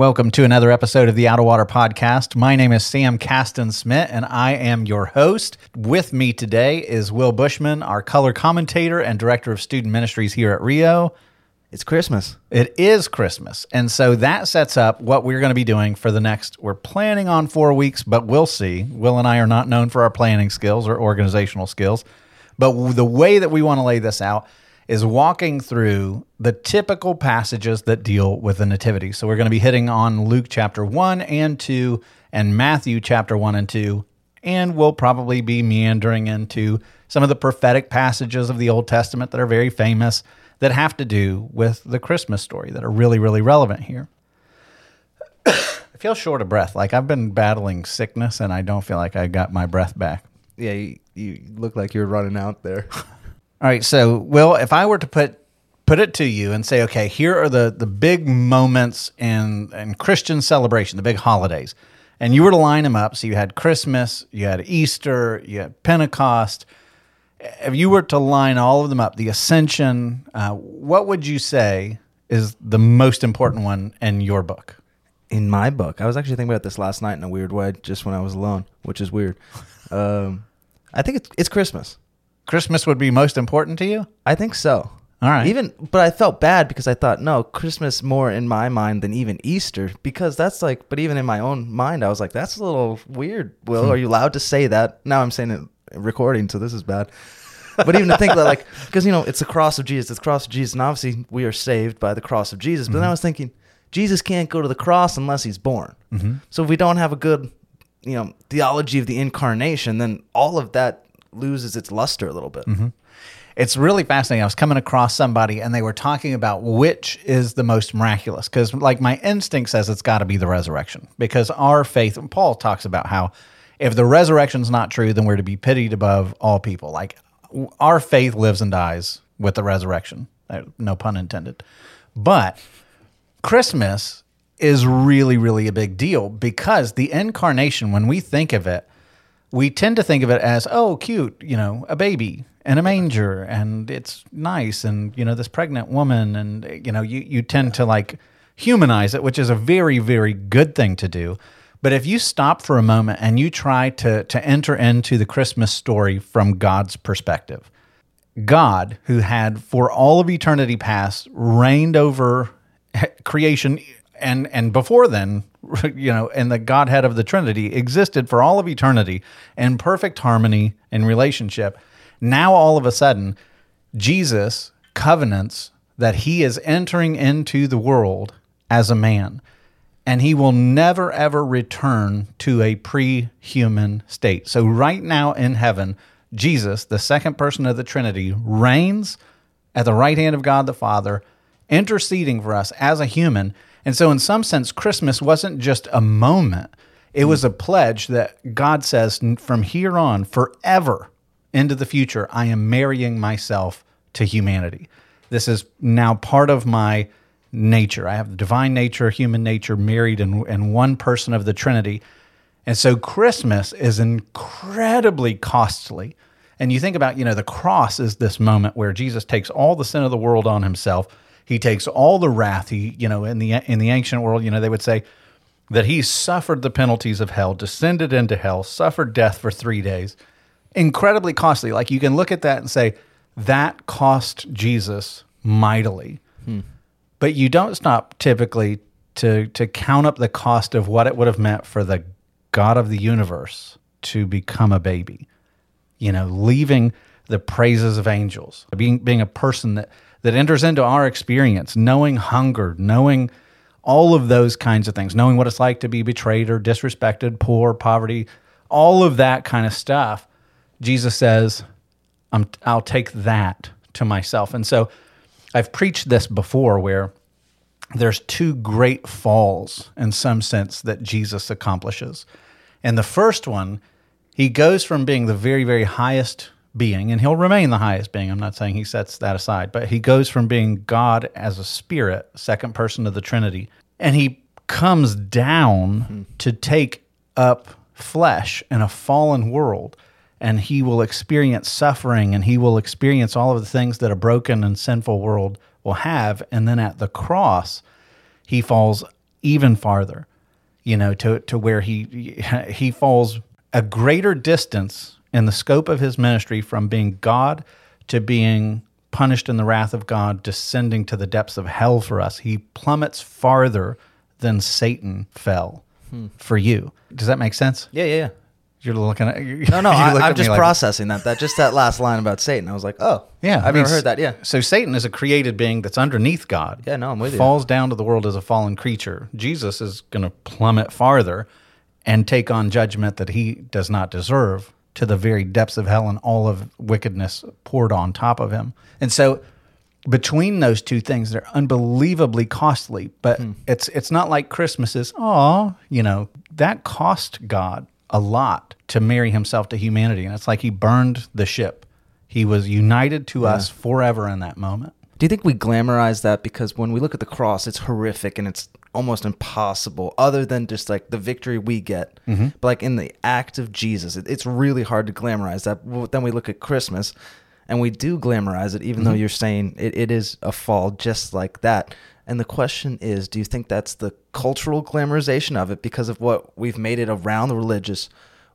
Welcome to another episode of the Out of Water Podcast. My name is Sam Caston Smith, and I am your host. With me today is Will Bushman, our color commentator and director of student ministries here at Rio. It's Christmas. It is Christmas. And so that sets up what we're going to be doing for the next, we're planning on four weeks, but we'll see. Will and I are not known for our planning skills or organizational skills. But the way that we want to lay this out is walking through the typical passages that deal with the Nativity. So we're going to be hitting on Luke chapter 1 and 2 and Matthew chapter 1 and 2. And we'll probably be meandering into some of the prophetic passages of the Old Testament that are very famous that have to do with the Christmas story that are really, really relevant here. I feel short of breath. Like I've been battling sickness and I don't feel like I got my breath back. Yeah, you, you look like you're running out there. All right. So, Will, if I were to put put it to you and say, okay, here are the the big moments in in Christian celebration, the big holidays, and you were to line them up. So you had Christmas, you had Easter, you had Pentecost. If you were to line all of them up, the Ascension, uh, what would you say is the most important one in your book? In my book, I was actually thinking about this last night in a weird way, just when I was alone, which is weird. Um, I think it's it's Christmas. Christmas would be most important to you? I think so. All right. Even, but I felt bad because I thought, no, Christmas more in my mind than even Easter because that's like, but even in my own mind, I was like, that's a little weird. Will, hmm. are you allowed to say that? Now I'm saying it recording, so this is bad. But even to think that, like, because you know, it's the cross of Jesus, it's the cross of Jesus, and obviously we are saved by the cross of Jesus. But then mm-hmm. I was thinking, Jesus can't go to the cross unless he's born. Mm-hmm. So if we don't have a good, you know, theology of the incarnation, then all of that loses its luster a little bit. It's really fascinating. I was coming across somebody and they were talking about which is the most miraculous. Because, like, my instinct says it's got to be the resurrection. Because our faith, and Paul talks about how if the resurrection's not true, then we're to be pitied above all people. Like, our faith lives and dies with the resurrection. Uh, No pun intended. But Christmas is really, really a big deal because the incarnation, when we think of it, we tend to think of it as, oh, cute, you know, a baby in a manger and it's nice and, you know, this pregnant woman. And, you know, you, you tend to like humanize it, which is a very, very good thing to do. But if you stop for a moment and you try to, to enter into the Christmas story from God's perspective, God, who had for all of eternity past reigned over creation and and before then, you know, and the Godhead of the Trinity existed for all of eternity in perfect harmony and relationship. Now all of a sudden, Jesus covenants that he is entering into the world as a man and he will never ever return to a pre-human state. So right now in heaven, Jesus, the second person of the Trinity, reigns at the right hand of God the Father, interceding for us as a human. And so in some sense Christmas wasn't just a moment. It was a pledge that God says from here on forever into the future I am marrying myself to humanity. This is now part of my nature. I have the divine nature, human nature married in, in one person of the Trinity. And so Christmas is incredibly costly. And you think about, you know, the cross is this moment where Jesus takes all the sin of the world on himself. He takes all the wrath. He, you know, in the in the ancient world, you know, they would say that he suffered the penalties of hell, descended into hell, suffered death for 3 days. Incredibly costly. Like you can look at that and say that cost Jesus mightily hmm. but you don't stop typically to to count up the cost of what it would have meant for the God of the universe to become a baby. You know, leaving the praises of angels, being being a person that that enters into our experience, knowing hunger, knowing all of those kinds of things, knowing what it's like to be betrayed or disrespected, poor, poverty, all of that kind of stuff. Jesus says, I'm, I'll take that to myself. And so I've preached this before where there's two great falls in some sense that Jesus accomplishes. And the first one, he goes from being the very, very highest being, and he'll remain the highest being. I'm not saying he sets that aside, but he goes from being God as a spirit, second person of the Trinity, and he comes down to take up flesh in a fallen world. And he will experience suffering and he will experience all of the things that a broken and sinful world will have. And then at the cross, he falls even farther, you know, to, to where he he falls a greater distance in the scope of his ministry from being God to being punished in the wrath of God, descending to the depths of hell for us. He plummets farther than Satan fell hmm. for you. Does that make sense? Yeah, yeah, yeah. You're looking at you No, no, I, I'm just like- processing that. That just that last line about Satan. I was like, oh, Yeah, I've I mean, never heard that. Yeah, So Satan is a created being that's underneath God. Yeah, no, I'm with you. Falls down to the world as a fallen creature. Jesus is going to plummet farther and take on judgment that he does not deserve to the very depths of hell and all of wickedness poured on top of him. And so between those two things, they're unbelievably costly. But Hmm. it's it's not like Christmas is, oh, you know, that cost God a lot to marry himself to humanity. And it's like he burned the ship. He was united to us forever in that moment. Do you think we glamorize that because when we look at the cross, it's horrific and it's almost impossible, other than just like the victory we get? Mm-hmm. But like in the act of Jesus, it, it's really hard to glamorize that. Well, Then we look at Christmas and we do glamorize it, even though mm-hmm. you're saying it, it is a fall just like that. And the question is do you think that's the cultural glamorization of it because of what we've made it around the religious?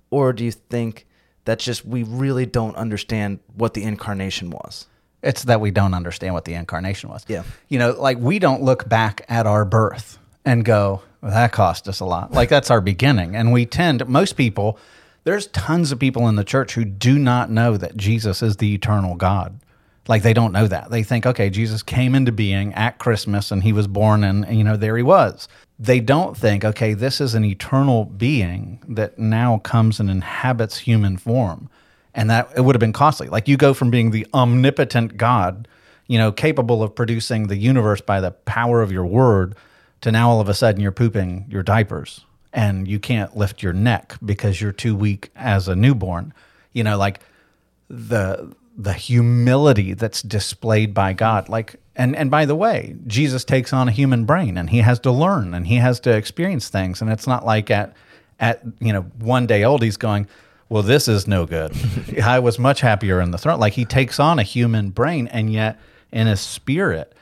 Or do you think that's just we really don't understand what the incarnation was? It's that we don't understand what the incarnation was. Yeah. You know, like we don't look back at our birth and go, well, that cost us a lot. Like that's our beginning. And we tend, most people, there's tons of people in the church who do not know that Jesus is the eternal God. Like they don't know that. They think, okay, Jesus came into being at Christmas and he was born and, you know, there he was. They don't think, okay, this is an eternal being that now comes and inhabits human form and that it would have been costly. Like you go from being the omnipotent God, you know, capable of producing the universe by the power of your word, to now all of a sudden you're pooping your diapers and you can't lift your neck because you're too weak as a newborn. You know, like the the humility that's displayed by God. Like and and by the way, Jesus takes on a human brain and he has to learn and he has to experience things. And it's not like at at you know one day old he's going well this is no good. I was much happier in the throne. Like he takes on a human brain and yet in his spirit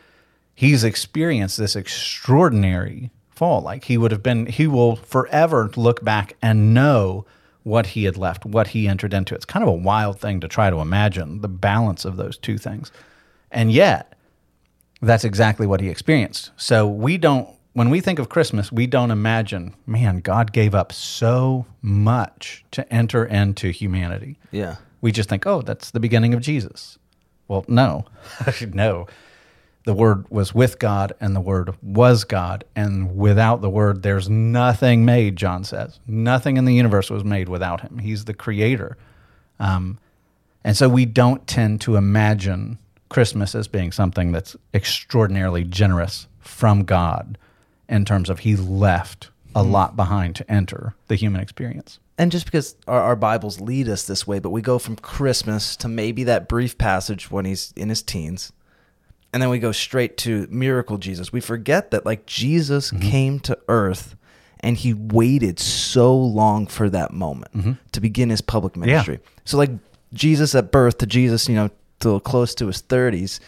he's experienced this extraordinary fall. Like he would have been he will forever look back and know what he had left what he entered into. It's kind of a wild thing to try to imagine the balance of those two things. And yet that's exactly what he experienced. So we don't, when we think of Christmas, we don't imagine, man, God gave up so much to enter into humanity. Yeah. We just think, oh, that's the beginning of Jesus. Well, no, no. The Word was with God and the Word was God. And without the Word, there's nothing made, John says. Nothing in the universe was made without Him. He's the creator. Um, and so we don't tend to imagine Christmas as being something that's extraordinarily generous from God in terms of He left a mm-hmm. lot behind to enter the human experience. And just because our, our Bibles lead us this way, but we go from Christmas to maybe that brief passage when he's in his teens, and then we go straight to miracle Jesus. We forget that like Jesus mm-hmm. came to earth and he waited so long for that moment mm-hmm. to begin his public ministry. So like Jesus at birth to Jesus, you know, till close to his 30s,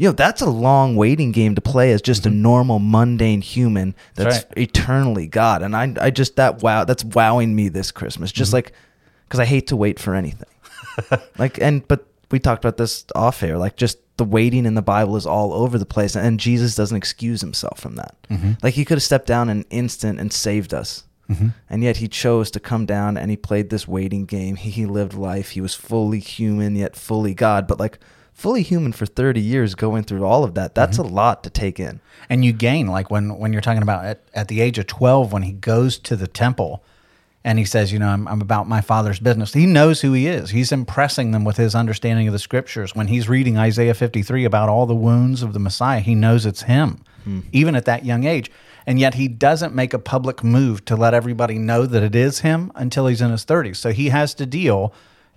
you know, that's a long waiting game to play as just a mm-hmm. normal mundane human that's right. eternally God. And I I just that wow that's wowing me this Christmas. Just mm-hmm. like cuz I hate to wait for anything. like and but we talked about this off air like just the waiting in the Bible is all over the place and Jesus doesn't excuse himself from that. Mm-hmm. Like he could have stepped down an instant and saved us. And yet he chose to come down and he played this waiting game. He, he lived life. He was fully human yet fully God, but like fully human for 30 years going through all of that. That's mm-hmm. a lot to take in. and you gain like when when you're talking about at, at the age of 12 when he goes to the temple and he says you know I'm, I'm about my father's business he knows who he is he's impressing them with his understanding of the scriptures when he's reading isaiah 53 about all the wounds of the messiah he knows it's him hmm. even at that young age. And yet he doesn't make a public move to let everybody know that it is him until he's in his 30s. So he has to deal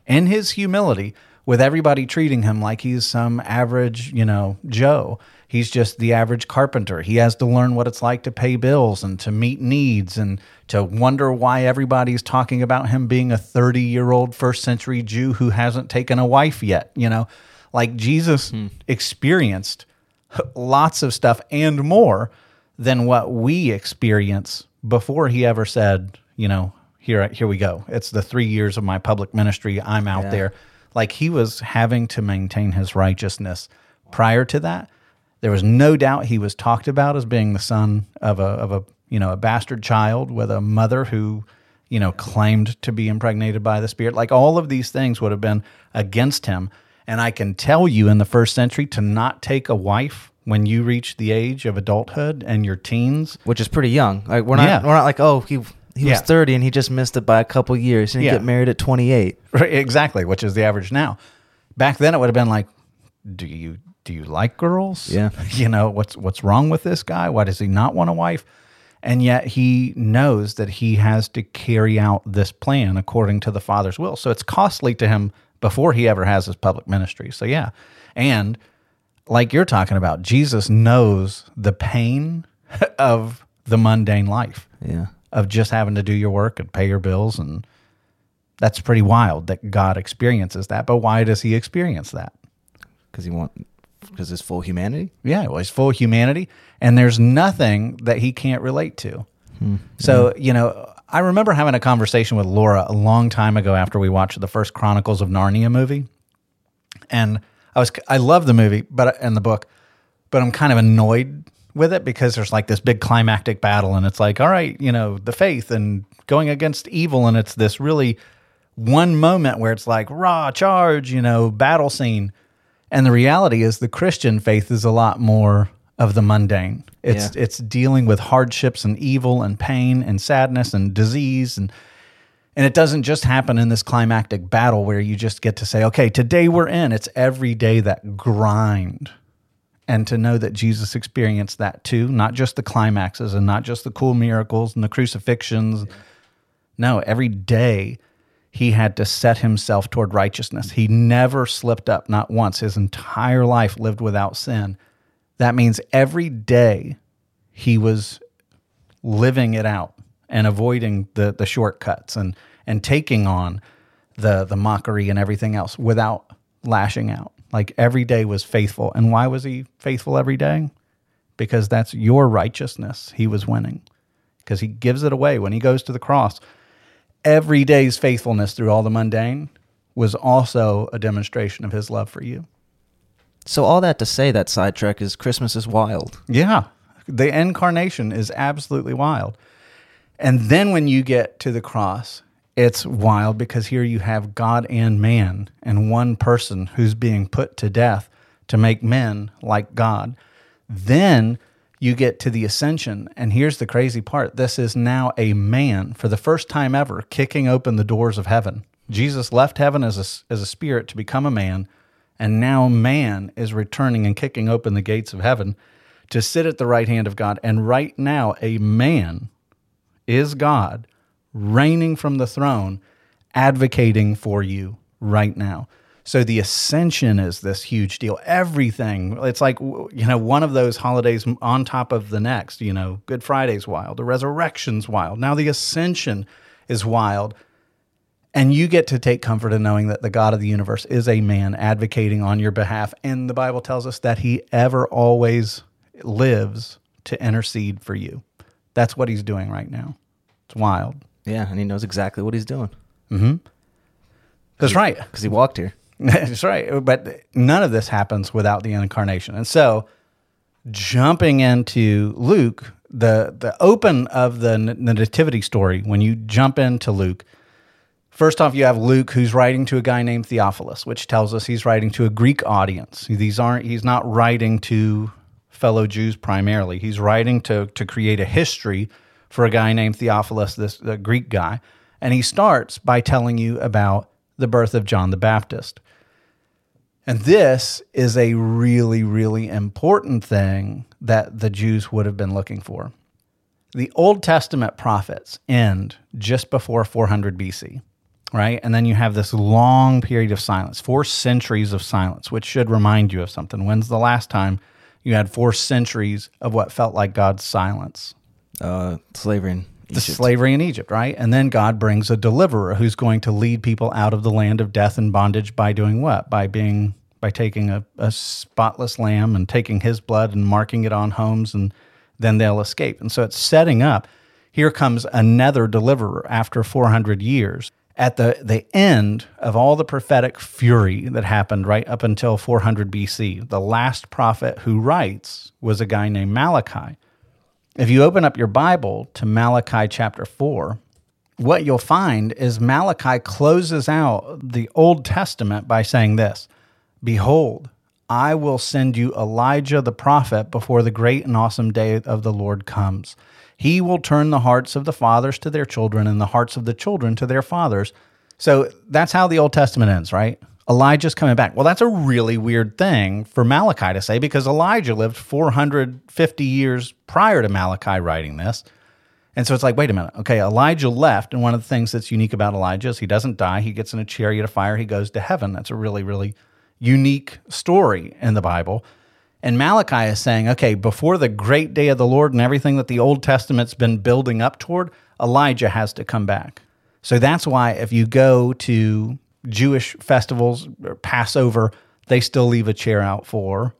in his humility with everybody treating him like he's some average, you know, Joe. He's just the average carpenter. He has to learn what it's like to pay bills and to meet needs and to wonder why everybody's talking about him being a 30 year old first century Jew who hasn't taken a wife yet. You know, like Jesus hmm. experienced lots of stuff and more than what we experience before he ever said, you know, here, here we go. It's the three years of my public ministry. I'm out Yeah. there. Like he was having to maintain his righteousness prior to that. There was no doubt he was talked about as being the son of a of a you know a bastard child with a mother who you know claimed to be impregnated by the spirit. Like all of these things would have been against him. And I can tell you in the first century to not take a wife when you reach the age of adulthood and your teens. which is pretty young. Like we're not Yeah. we're not like oh he he Yeah. was 30 and he just missed it by a couple years and he Yeah. get married at 28. Right, exactly, which is the average now. Back then, it would have been like, "Do you do you like girls? Yeah. you know what's what's wrong with this guy? Why does he not want a wife?" And yet he knows that he has to carry out this plan according to the Father's will. So it's costly to him before he ever has his public ministry. So yeah, and like you're talking about, Jesus knows the pain of the mundane life Yeah. Of just having to do your work and pay your bills and that's pretty wild that God experiences that. But why does he experience that? Cuz he want cuz his full humanity. Yeah, well, he's full humanity and there's nothing that he can't relate to. Hmm. So, you know, I remember having a conversation with Laura a long time ago after we watched the first Chronicles of Narnia movie. And I was I love the movie, but and the book, but I'm kind of annoyed with it because there's like this big climactic battle and it's like, all right, you know, the faith and going against evil and it's this really one moment where it's like raw charge, you know, battle scene. And the reality is the Christian faith is a lot more of the mundane. It's Yeah. it's dealing with hardships and evil and pain and sadness and disease and and it doesn't just happen in this climactic battle where you just get to say, okay, today we're in. It's every day that grind. And to know that Jesus experienced that too, not just the climaxes and not just the cool miracles and the crucifixions. No, every day he had to set himself toward righteousness. He never slipped up, not once. His entire life lived without sin. That means every day he was living it out and avoiding the the shortcuts and and taking on the the mockery and everything else without lashing out. Like every day was faithful. And why was he faithful every day? Because that's your righteousness he was winning. Because he gives it away when he goes to the cross. Every day's faithfulness through all the mundane was also a demonstration of his love for you. So all that to say that sidetrack is Christmas is wild. Yeah. The incarnation is absolutely wild. And then when you get to the cross, it's wild because here you have God and man and one person who's being put to death to make men like God. Then you get to the ascension. And here's the crazy part this is now a man for the first time ever kicking open the doors of heaven. Jesus left heaven as a, as a spirit to become a man. And now man is returning and kicking open the gates of heaven to sit at the right hand of God. And right now, a man is God reigning from the throne, advocating for you right now. So the ascension is this huge deal. Everything, it's like, you know, one of those holidays on top of the next. You know, Good Friday's wild, the resurrection's wild. Now the ascension is wild. And you get to take comfort in knowing that the God of the universe is a man advocating on your behalf. And the Bible tells us that he ever always lives to intercede for you. That's what he's doing right now. It's wild. Yeah, and he knows exactly what he's doing mm-hmm. That's right. because he walked here. That's right. But none of this happens without the incarnation. And so, jumping into Luke, the the open of the, the nativity story, when you jump into Luke, first off, you have Luke who's writing to a guy named Theophilus, which tells us he's writing to a Greek audience. These aren't. He's not writing to fellow Jews primarily. He's writing to to create a history for a guy named Theophilus, this the Greek guy, and he starts by telling you about the birth of John the Baptist. And this is a really, really important thing that the Jews would have been looking for. The Old Testament prophets end just before 400 BC, right? And then you have this long period of silence, four centuries of silence, which should remind you of something. When's the last time you had four centuries of what felt like God's silence? Uh, slavery in the Egypt. slavery in Egypt, right? And then God brings a deliverer who's going to lead people out of the land of death and bondage by doing what? By being by taking a, a spotless lamb and taking his blood and marking it on homes and then they'll escape. And so it's setting up. Here comes another deliverer after 400 years. At the, the end of all the prophetic fury that happened right up until 400 BC, the last prophet who writes was a guy named Malachi. If you open up your Bible to Malachi chapter 4, what you'll find is Malachi closes out the Old Testament by saying this Behold, I will send you Elijah the prophet before the great and awesome day of the Lord comes. He will turn the hearts of the fathers to their children and the hearts of the children to their fathers. So that's how the Old Testament ends, right? Elijah's coming back. Well, that's a really weird thing for Malachi to say because Elijah lived 450 years prior to Malachi writing this. And so it's like, wait a minute. Okay, Elijah left. And one of the things that's unique about Elijah is he doesn't die. He gets in a chariot of fire. He goes to heaven. That's a really, really unique story in the Bible. And Malachi is saying, okay, before the great day of the Lord and everything that the Old Testament's been building up toward, Elijah has to come back. So that's why if you go to Jewish festivals Passover, they still leave a chair out for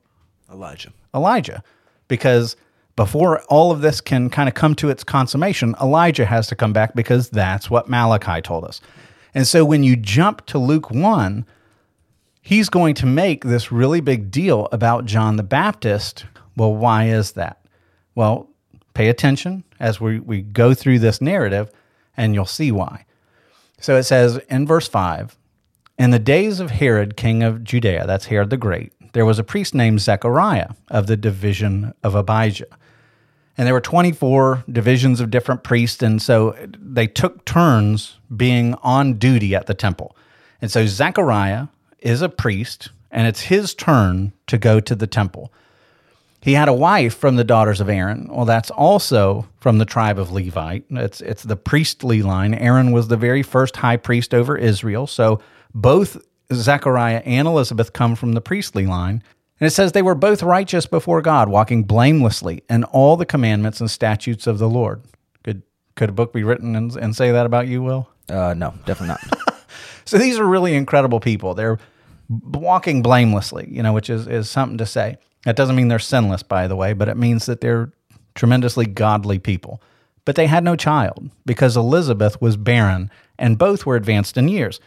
Elijah. Elijah because before all of this can kind of come to its consummation, Elijah has to come back because that's what Malachi told us. And so when you jump to Luke 1, he's going to make this really big deal about John the Baptist. Well, why is that? Well, pay attention as we, we go through this narrative and you'll see why. So it says in verse 5 In the days of Herod, king of Judea, that's Herod the Great, there was a priest named Zechariah of the division of Abijah. And there were 24 divisions of different priests. And so they took turns being on duty at the temple. And so Zechariah is a priest, and it's his turn to go to the temple. He had a wife from the daughters of Aaron. Well, that's also from the tribe of Levite. It's it's the priestly line. Aaron was the very first high priest over Israel. So both Zechariah and Elizabeth come from the priestly line. And it says they were both righteous before God, walking blamelessly in all the commandments and statutes of the Lord. Could could a book be written and, and say that about you, Will? Uh, no, definitely not. So these are really incredible people. They're walking blamelessly, you know, which is, is something to say. That doesn't mean they're sinless, by the way, but it means that they're tremendously godly people. But they had no child because Elizabeth was barren and both were advanced in years.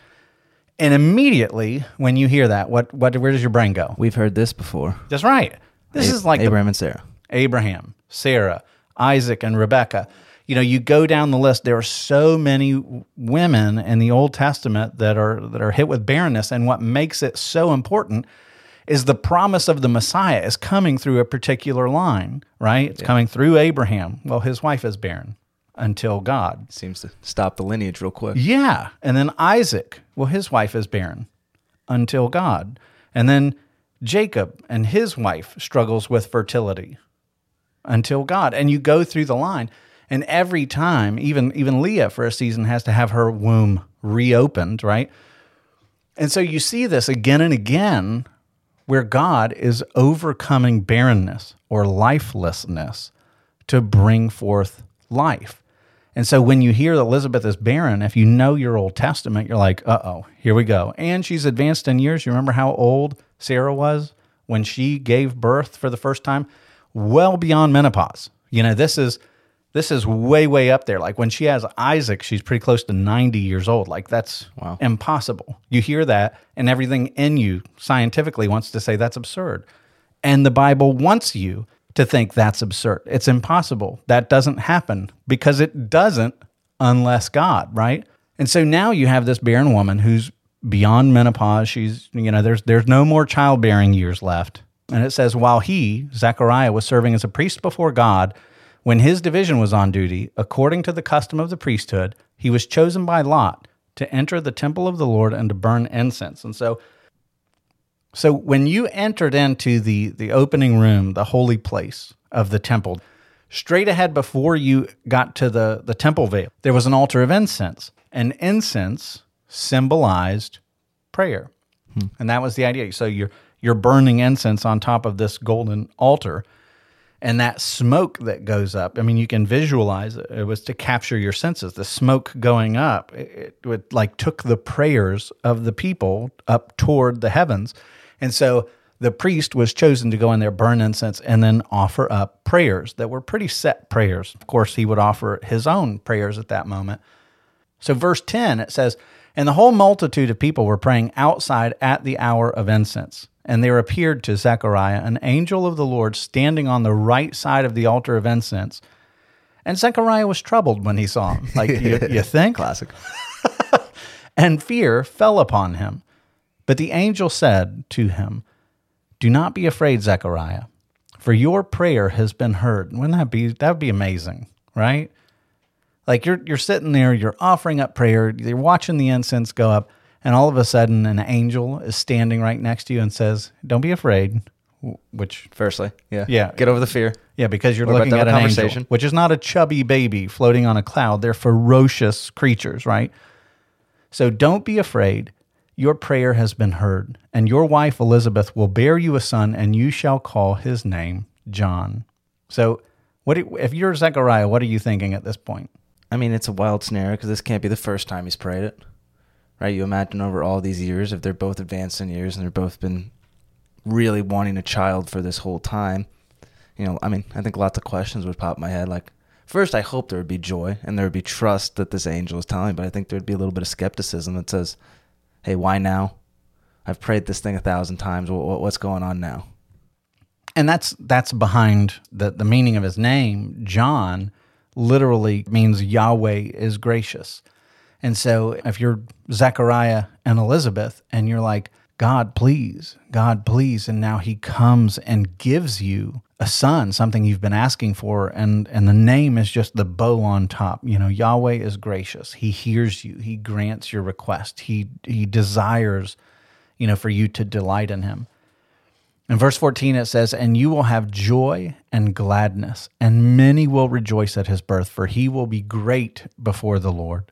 And immediately when you hear that, what, what where does your brain go? We've heard this before. That's right. This A- is like the Abraham and Sarah. Abraham, Sarah, Isaac, and Rebecca. You know, you go down the list. There are so many women in the Old Testament that are that are hit with barrenness, and what makes it so important is the promise of the Messiah is coming through a particular line, right? It's coming through Abraham. Well, his wife is barren until God. Seems to stop the lineage real quick. Yeah. And then Isaac, well, his wife is barren until God. And then Jacob and his wife struggles with fertility until God. And you go through the line. And every time, even even Leah for a season has to have her womb reopened, right? And so you see this again and again where God is overcoming barrenness or lifelessness to bring forth life. And so when you hear that Elizabeth is barren, if you know your Old Testament, you're like, uh oh, here we go. And she's advanced in years. You remember how old Sarah was when she gave birth for the first time? Well beyond menopause. You know, this is this is way, way up there. Like when she has Isaac, she's pretty close to 90 years old. Like that's Wow. impossible. You hear that, and everything in you scientifically wants to say that's absurd. And the Bible wants you to think that's absurd. It's impossible. That doesn't happen because it doesn't unless God, right? And so now you have this barren woman who's beyond menopause. She's, you know, there's there's no more childbearing years left. And it says while he, Zechariah, was serving as a priest before God, when his division was on duty, according to the custom of the priesthood, he was chosen by Lot to enter the temple of the Lord and to burn incense. And so So when you entered into the the opening room, the holy place of the temple, straight ahead before you got to the the temple veil, there was an altar of incense. And incense symbolized prayer. Hmm. And that was the idea. So you're you're burning incense on top of this golden altar and that smoke that goes up i mean you can visualize it it was to capture your senses the smoke going up it, it would, like took the prayers of the people up toward the heavens and so the priest was chosen to go in there burn incense and then offer up prayers that were pretty set prayers of course he would offer his own prayers at that moment so, verse 10, it says, And the whole multitude of people were praying outside at the hour of incense. And there appeared to Zechariah an angel of the Lord standing on the right side of the altar of incense. And Zechariah was troubled when he saw him. Like, you, you think? Classic. And fear fell upon him. But the angel said to him, Do not be afraid, Zechariah, for your prayer has been heard. Wouldn't that be that would be amazing, right? Like you're you're sitting there, you're offering up prayer, you're watching the incense go up, and all of a sudden an angel is standing right next to you and says, "Don't be afraid." Which Firstly, yeah, Yeah. Get over the fear. yeah, because you're looking at an angel, conversation? which is not a chubby baby floating on a cloud. They're ferocious creatures, right? So don't be afraid. Your prayer has been heard, and your wife Elizabeth will bear you a son, and you shall call his name John. So, what if you're Zechariah? What are you thinking at this point? I mean, it's a wild scenario because this can't be the first time he's prayed it, right? You imagine over all these years, if they're both advanced in years and they're both been really wanting a child for this whole time, you know, I mean, I think lots of questions would pop in my head. Like, first, I hope there would be joy and there would be trust that this angel is telling but I think there would be a little bit of skepticism that says, hey, why now? I've prayed this thing a thousand times. What, what, what's going on now? and that's that's behind the the meaning of his name. John literally means Yahweh is gracious. And so if you're Zechariah and Elizabeth and you're like, God, please, God, please, and now he comes and gives you a son, something you've been asking for, and and the name is just the bow on top. You know, Yahweh is gracious. He hears you. He grants your request. He he desires, you know, for you to delight in him. In verse 14, it says, And you will have joy and gladness, and many will rejoice at his birth, for he will be great before the Lord.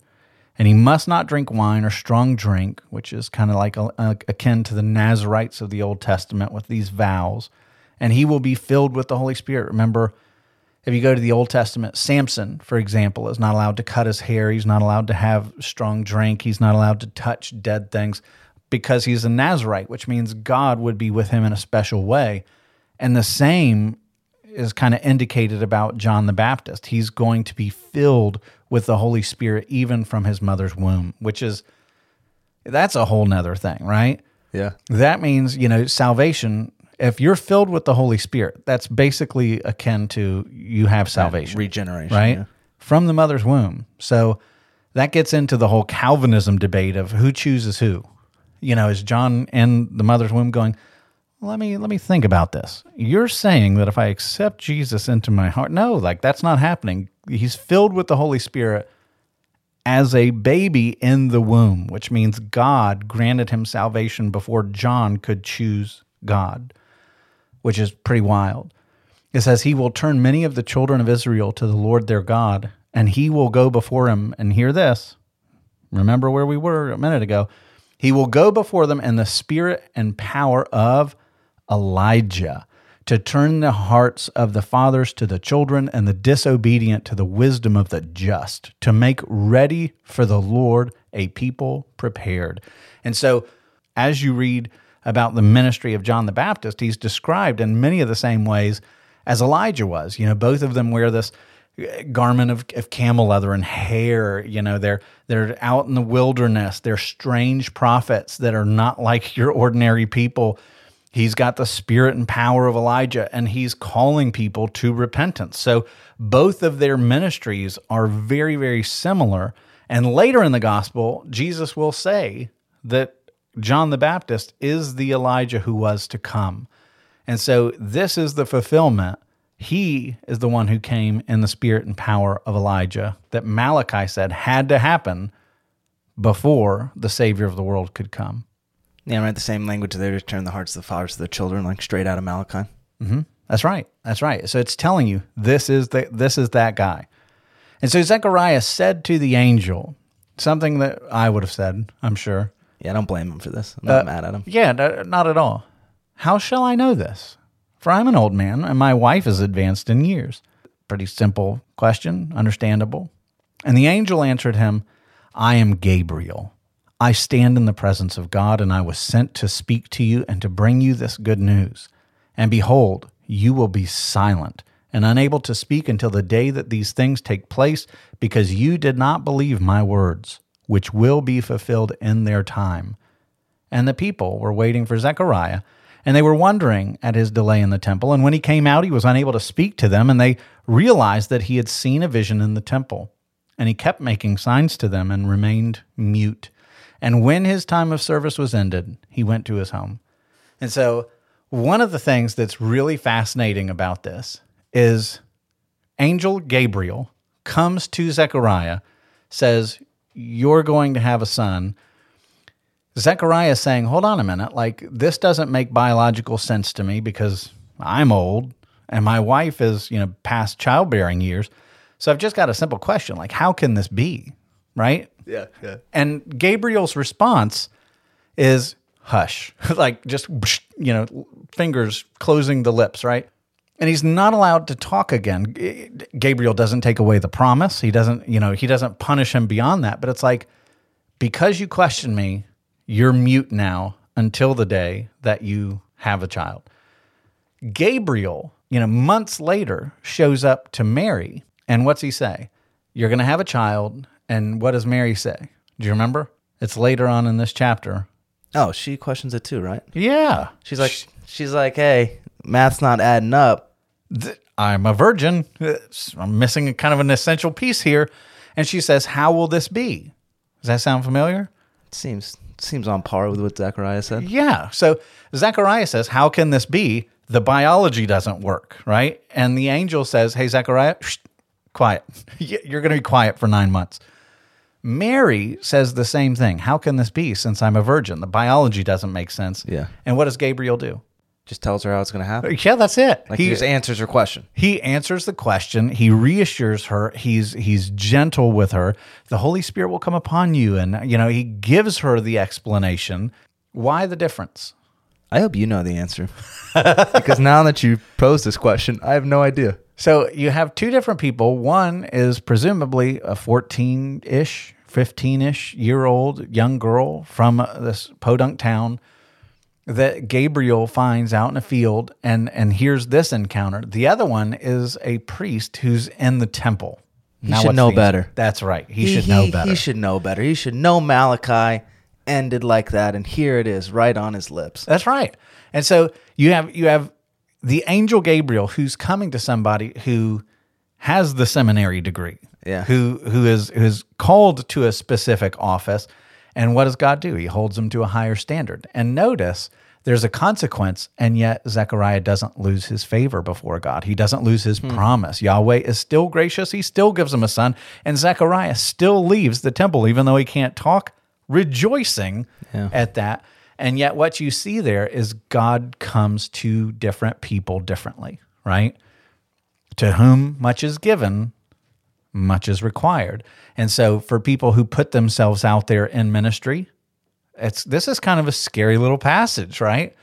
And he must not drink wine or strong drink, which is kind of like a, a- akin to the Nazarites of the Old Testament with these vows. And he will be filled with the Holy Spirit. Remember, if you go to the Old Testament, Samson, for example, is not allowed to cut his hair. He's not allowed to have strong drink. He's not allowed to touch dead things because he's a Nazarite, which means God would be with him in a special way. And the same is kind of indicated about John the Baptist. He's going to be filled with the Holy Spirit even from his mother's womb, which is that's a whole nother thing, right? Yeah. That means, you know, salvation, if you're filled with the Holy Spirit, that's basically akin to you have salvation Regeneration. right? yeah. From the mother's womb. So that gets into the whole Calvinism debate of who chooses who. You know, is John in the mother's womb going, let me let me think about this. You're saying that if I accept Jesus into my heart, no, like that's not happening. He's filled with the Holy Spirit as a baby in the womb, which means God granted him salvation before John could choose God, which is pretty wild. It says, He will turn many of the children of Israel to the Lord their God, and he will go before him. And hear this remember where we were a minute ago. He will go before them in the spirit and power of Elijah to turn the hearts of the fathers to the children and the disobedient to the wisdom of the just, to make ready for the Lord a people prepared. And so, as you read about the ministry of John the Baptist, he's described in many of the same ways as Elijah was. You know, both of them wear this uh, garment of, of camel leather and hair. You know, they're they're out in the wilderness. They're strange prophets that are not like your ordinary people. He's got the spirit and power of Elijah, and he's calling people to repentance. So both of their ministries are very, very similar. And later in the gospel, Jesus will say that John the Baptist is the Elijah who was to come. And so this is the fulfillment. He is the one who came in the spirit and power of Elijah that Malachi said had to happen before the Savior of the world could come. Yeah, right. The same language there to turn the hearts of the fathers to the children, like straight out of Malachi. Mm-hmm. That's right. That's right. So it's telling you this is the this is that guy. And so Zechariah said to the angel something that I would have said, I'm sure. Yeah, I don't blame him for this. I'm not Uh, mad at him. Yeah, no- not at all. How shall I know this? For I'm an old man, and my wife is advanced in years. Pretty simple question, understandable. And the angel answered him, I am Gabriel. I stand in the presence of God, and I was sent to speak to you and to bring you this good news. And behold, you will be silent and unable to speak until the day that these things take place, because you did not believe my words, which will be fulfilled in their time. And the people were waiting for Zechariah, and they were wondering at his delay in the temple. And when he came out, he was unable to speak to them, and they realized that he had seen a vision in the temple. And he kept making signs to them and remained mute. And when his time of service was ended, he went to his home. And so, one of the things that's really fascinating about this is angel Gabriel comes to Zechariah, says, You're going to have a son. Zechariah is saying, Hold on a minute. Like, this doesn't make biological sense to me because I'm old and my wife is, you know, past childbearing years. So I've just got a simple question like, how can this be? Right? Yeah, yeah. And Gabriel's response is hush, like just, you know, fingers closing the lips, right? And he's not allowed to talk again. Gabriel doesn't take away the promise. He doesn't, you know, he doesn't punish him beyond that. But it's like, because you question me, you're mute now until the day that you have a child. Gabriel, you know, months later shows up to Mary. And what's he say? You're going to have a child. And what does Mary say? Do you remember? It's later on in this chapter. Oh, she questions it too, right? Yeah. She's like, she's like, hey, math's not adding up. I'm a virgin. I'm missing a kind of an essential piece here. And she says, How will this be? Does that sound familiar? It seems seems on par with what Zechariah said. Yeah. So Zechariah says, How can this be? The biology doesn't work, right? And the angel says, Hey, Zechariah, shh, quiet. You're going to be quiet for nine months. Mary says the same thing. How can this be since I'm a virgin? The biology doesn't make sense. Yeah. And what does Gabriel do? Just tells her how it's gonna happen. Yeah, that's it. Like he, just answers her question. he answers the question he reassures her he's he's gentle with her the holy spirit will come upon you and you know he gives her the explanation why the difference I hope you know the answer. because now that you posed this question, I have no idea. so you have two different people one is presumably a 14-ish 15-ish year old young girl from this podunk town that Gabriel finds out in a field and and here's this encounter. The other one is a priest who's in the temple. He Now should know the better. That's right. He, should know better. He should know better. He should know Malachi ended like that, and here it is, right on his lips. That's right. And so you have you have the angel Gabriel who's coming to somebody who has the seminary degree. Yeah. Who who is who is called to a specific office. And what does God do? He holds them to a higher standard. And notice there's a consequence, and yet Zechariah doesn't lose his favor before God. He doesn't lose his hmm. promise. Yahweh is still gracious. He still gives him a son. And Zechariah still leaves the temple, even though he can't talk, rejoicing Yeah. at that. And yet, what you see there is God comes to different people differently, right? To whom much is given, much is required. And so, for people who put themselves out there in ministry, it's this is kind of a scary little passage, right?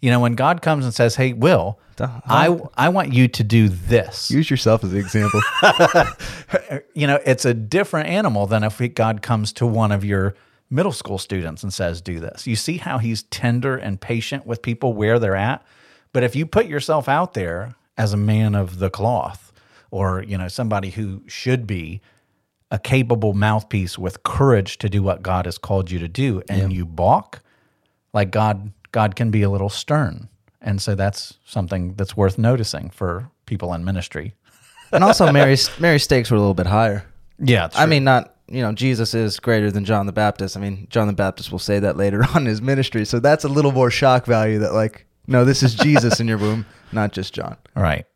You know, when God comes and says, "Hey, Will, I I want you to do this," Use yourself as the example. you know, it's a different animal than if God comes to one of your middle school students and says, do this. You see how he's tender and patient with people where they're at. But if you put yourself out there as a man of the cloth or, you know, somebody who should be a capable mouthpiece with courage to do what God has called you to do and you balk, like God, God can be a little stern. And so that's something that's worth noticing for people in ministry. and also, Mary's Mary's stakes were a little bit higher. Yeah. I mean, not you know, Jesus is greater than John the Baptist. I mean, John the Baptist will say that later on in his ministry. So that's a little more shock value. That like, no, this is Jesus in your womb, not just John. All right.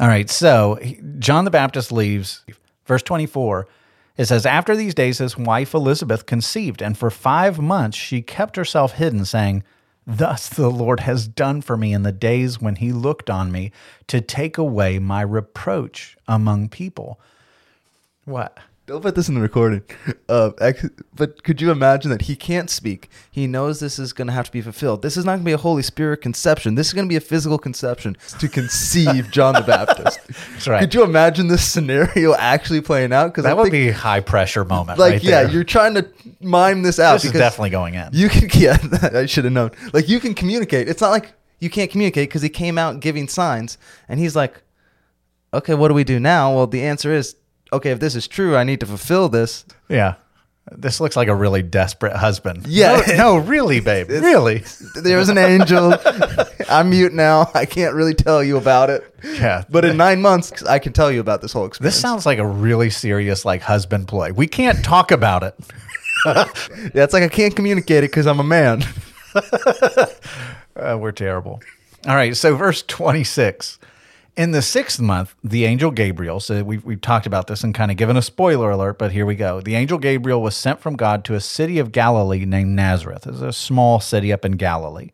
All right. So John the Baptist leaves. Verse 24 It says, After these days, his wife Elizabeth conceived, and for five months she kept herself hidden, saying, Thus the Lord has done for me in the days when he looked on me to take away my reproach among people. What? Don't put this in the recording. Uh, ex- but could you imagine that he can't speak? He knows this is going to have to be fulfilled. This is not going to be a Holy Spirit conception. This is going to be a physical conception to conceive John the Baptist. That's right. Could you imagine this scenario actually playing out? Because That would be a high pressure moment. like, right yeah, there. you're trying to mime this out. This is definitely going in. You can, yeah, I should have known. Like, you can communicate. It's not like you can't communicate because he came out giving signs, and he's like, "Okay, what do we do now?" Well, the answer is, "Okay, if this is true, I need to fulfill this." Yeah. This looks like a really desperate husband. Yeah. No, no, really, babe. really. There was an angel. I'm mute now. I can't really tell you about it. Yeah. But in nine months, I can tell you about this whole experience. This sounds like a really serious like husband play. We can't talk about it. yeah, it's like I can't communicate it because I'm a man. Uh, we're terrible. All right, so verse 26. In the sixth month, the angel Gabriel, so we've, we've talked about this and kind of given a spoiler alert, but here we go. The angel Gabriel was sent from God to a city of Galilee named Nazareth. It's a small city up in Galilee.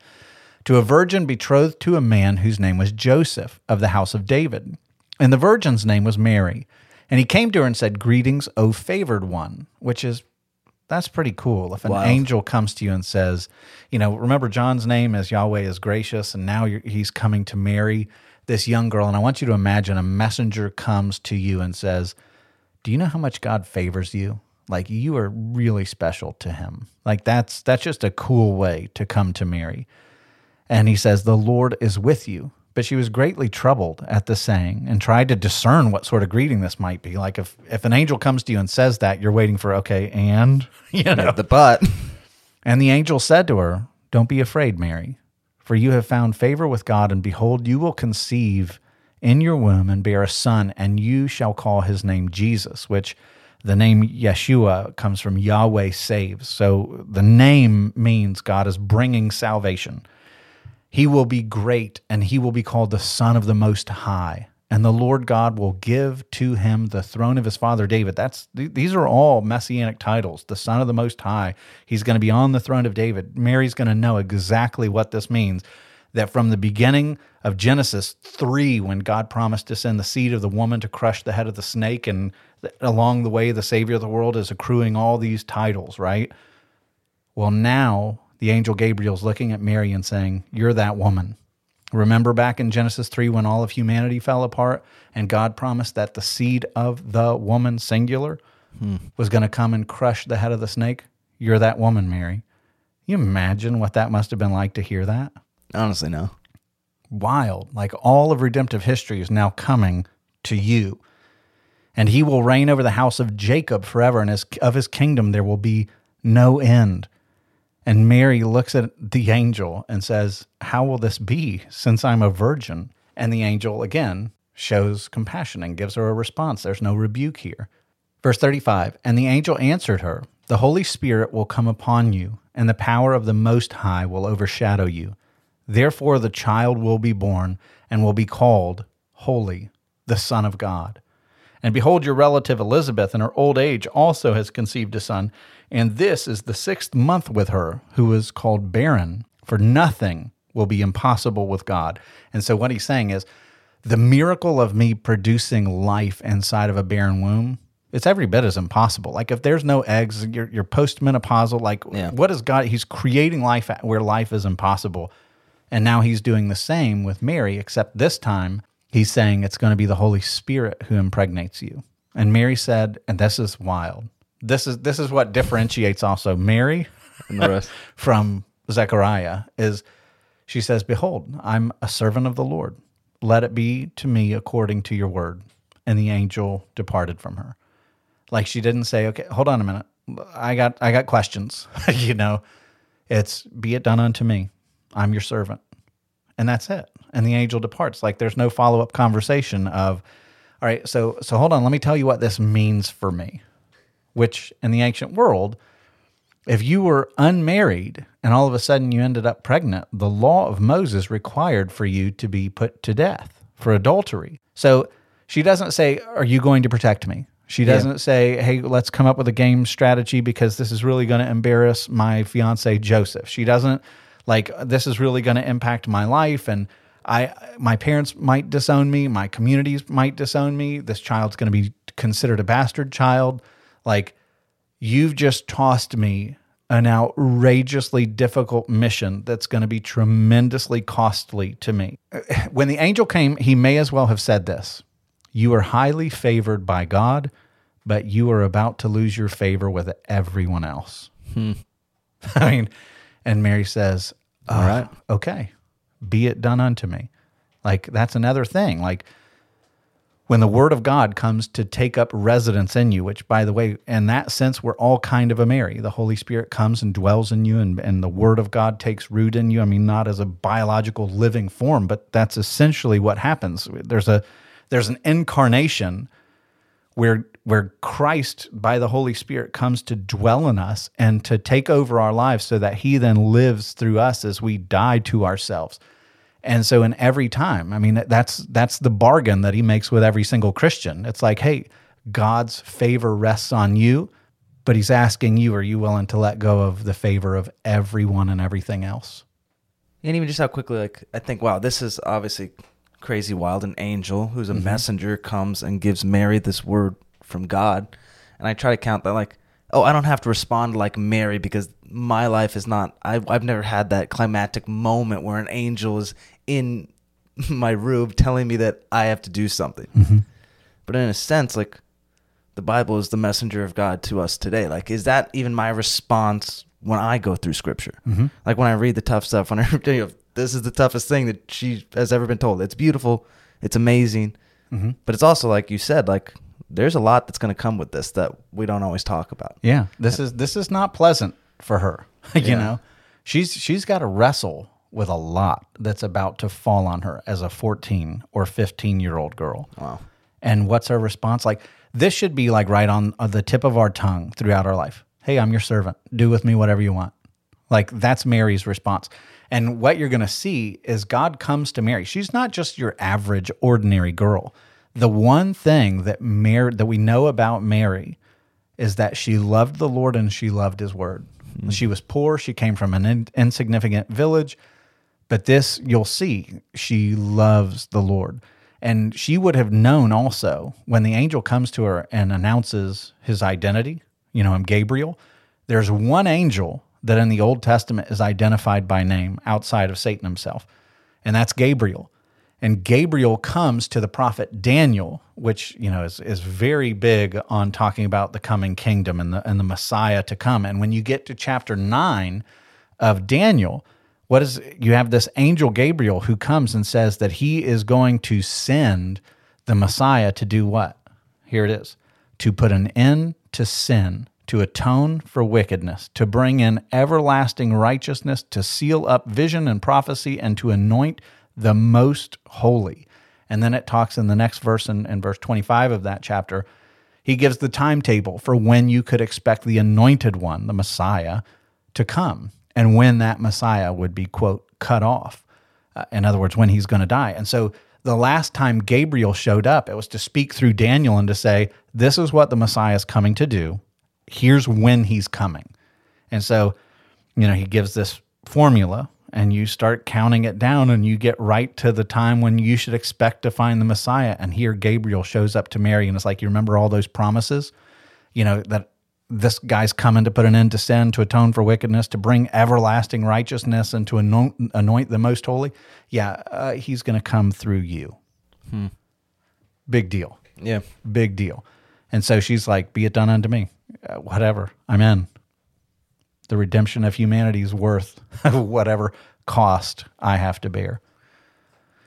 To a virgin betrothed to a man whose name was Joseph of the house of David. And the virgin's name was Mary. And he came to her and said, Greetings, O favored one, which is that's pretty cool. If an Wild. angel comes to you and says, you know, remember John's name as Yahweh is gracious, and now you're, he's coming to marry this young girl. And I want you to imagine a messenger comes to you and says, Do you know how much God favors you? Like you are really special to him. Like that's that's just a cool way to come to Mary. And he says, The Lord is with you. But she was greatly troubled at the saying and tried to discern what sort of greeting this might be. Like if, if an angel comes to you and says that, you're waiting for, okay, and, you know. the butt. And the angel said to her, Don't be afraid, Mary, for you have found favor with God, and behold, you will conceive in your womb and bear a son, and you shall call his name Jesus, which the name Yeshua comes from Yahweh saves. So the name means God is bringing salvation. He will be great, and he will be called the Son of the Most High. And the Lord God will give to him the throne of his father David. That's these are all messianic titles. The Son of the Most High. He's going to be on the throne of David. Mary's going to know exactly what this means. That from the beginning of Genesis 3, when God promised to send the seed of the woman to crush the head of the snake, and along the way, the Savior of the world is accruing all these titles, right? Well, now the angel Gabriel's looking at Mary and saying, You're that woman. Remember back in Genesis 3 when all of humanity fell apart and God promised that the seed of the woman, singular, hmm. was going to come and crush the head of the snake? You're that woman, Mary. You imagine what that must have been like to hear that? Honestly, no. wild. Like all of redemptive history is now coming to you. And he will reign over the house of Jacob forever, and his, of his kingdom there will be no end. And Mary looks at the angel and says, How will this be since I'm a virgin? And the angel again shows compassion and gives her a response. There's no rebuke here. Verse 35 And the angel answered her, The Holy Spirit will come upon you, and the power of the Most High will overshadow you. Therefore, the child will be born and will be called Holy, the Son of God. And behold, your relative Elizabeth in her old age also has conceived a son, and this is the sixth month with her, who is called barren, for nothing will be impossible with God. And so, what he's saying is the miracle of me producing life inside of a barren womb. It's every bit as impossible. Like if there's no eggs, you're, you're postmenopausal. Like Yeah. what is God? He's creating life where life is impossible. And now he's doing the same with Mary, except this time he's saying it's going to be the Holy Spirit who impregnates you. And Mary said, and this is wild. This is this is what differentiates also Mary And the rest. from Zechariah is she says, Behold, I'm a servant of the Lord. Let it be to me according to your word. And the angel departed from her. Like she didn't say, Okay, hold on a minute. I got I got questions. you know, it's be it done unto me. I'm your servant. And that's it. And the angel departs. Like there's no follow-up conversation of, all right, so so hold on, let me tell you what this means for me. Which in the ancient world, if you were unmarried and all of a sudden you ended up pregnant, the law of Moses required for you to be put to death for adultery. So she doesn't say, Are you going to protect me? She doesn't say, "Hey, let's come up with a game strategy because this is really going to embarrass my fiance Joseph." She doesn't like this is really going to impact my life and I my parents might disown me, my communities might disown me. This child's going to be considered a bastard child. Like you've just tossed me an outrageously difficult mission that's going to be tremendously costly to me. When the angel came, he may as well have said this You are highly favored by God, but you are about to lose your favor with everyone else. Hmm. I mean, and Mary says, All right, okay, be it done unto me. Like, that's another thing. Like, when the word of God comes to take up residence in you, which by the way, in that sense, we're all kind of a Mary. The Holy Spirit comes and dwells in you, and, and the word of God takes root in you. I mean, not as a biological living form, but that's essentially what happens. There's a there's an incarnation where where Christ by the Holy Spirit comes to dwell in us and to take over our lives so that he then lives through us as we die to ourselves. And so in every time, I mean that's that's the bargain that he makes with every single Christian. It's like, hey, God's favor rests on you, but he's asking you, are you willing to let go of the favor of everyone and everything else? And even just how quickly, like, I think, wow, this is obviously crazy wild. An angel who's a mm-hmm. messenger comes and gives Mary this word from God. And I try to count that, like, oh, I don't have to respond like Mary because my life is not, I, I've never had that climactic moment where an angel is in my room telling me that I have to do something. Mm-hmm. But in a sense, like, the Bible is the messenger of God to us today. Like, is that even my response when I go through Scripture? Mm-hmm. Like when I read the tough stuff, when I you know, this is the toughest thing that she has ever been told. It's beautiful, it's amazing, mm-hmm. but it's also like you said, like there's a lot that's going to come with this that we don't always talk about. Yeah, this is this is not pleasant for her. you Yeah. know, she's she's got to wrestle with a lot that's about to fall on her as a 14 or 15 year old girl. Wow. And what's her response? Like this should be like right on, on the tip of our tongue throughout our life. Hey, I'm your servant. Do with me whatever you want. Like that's Mary's response. And what you're going to see is God comes to Mary. She's not just your average ordinary girl. The one thing that Mary that we know about Mary is that she loved the Lord and she loved his word. Mm. She was poor, she came from an in- insignificant village, but this you'll see, she loves the Lord. And she would have known also when the angel comes to her and announces his identity, you know, I'm Gabriel. There's one angel that in the Old Testament is identified by name outside of Satan himself, and that's Gabriel. And Gabriel comes to the prophet Daniel, which you know is, is very big on talking about the coming kingdom and the and the Messiah to come. And when you get to chapter nine of Daniel, what is you have this angel Gabriel who comes and says that he is going to send the Messiah to do what? Here it is. To put an end to sin, to atone for wickedness, to bring in everlasting righteousness, to seal up vision and prophecy, and to anoint the most holy. And then it talks in the next verse, in, in verse 25 of that chapter, he gives the timetable for when you could expect the anointed one, the Messiah, to come and when that Messiah would be, quote, cut off. Uh, in other words, when he's going to die. And so the last time Gabriel showed up, it was to speak through Daniel and to say, this is what the Messiah is coming to do. Here's when he's coming. And so, you know, he gives this formula and you start counting it down and you get right to the time when you should expect to find the Messiah. And here Gabriel shows up to Mary and it's like, you remember all those promises? You know, that this guy's coming to put an end to sin, to atone for wickedness, to bring everlasting righteousness, and to anoint, anoint the most holy. Yeah, uh, he's going to come through you. Big deal. Yeah. Big deal. And so she's like, Be it done unto me. Uh, whatever. I'm in. The redemption of humanity is worth whatever cost I have to bear.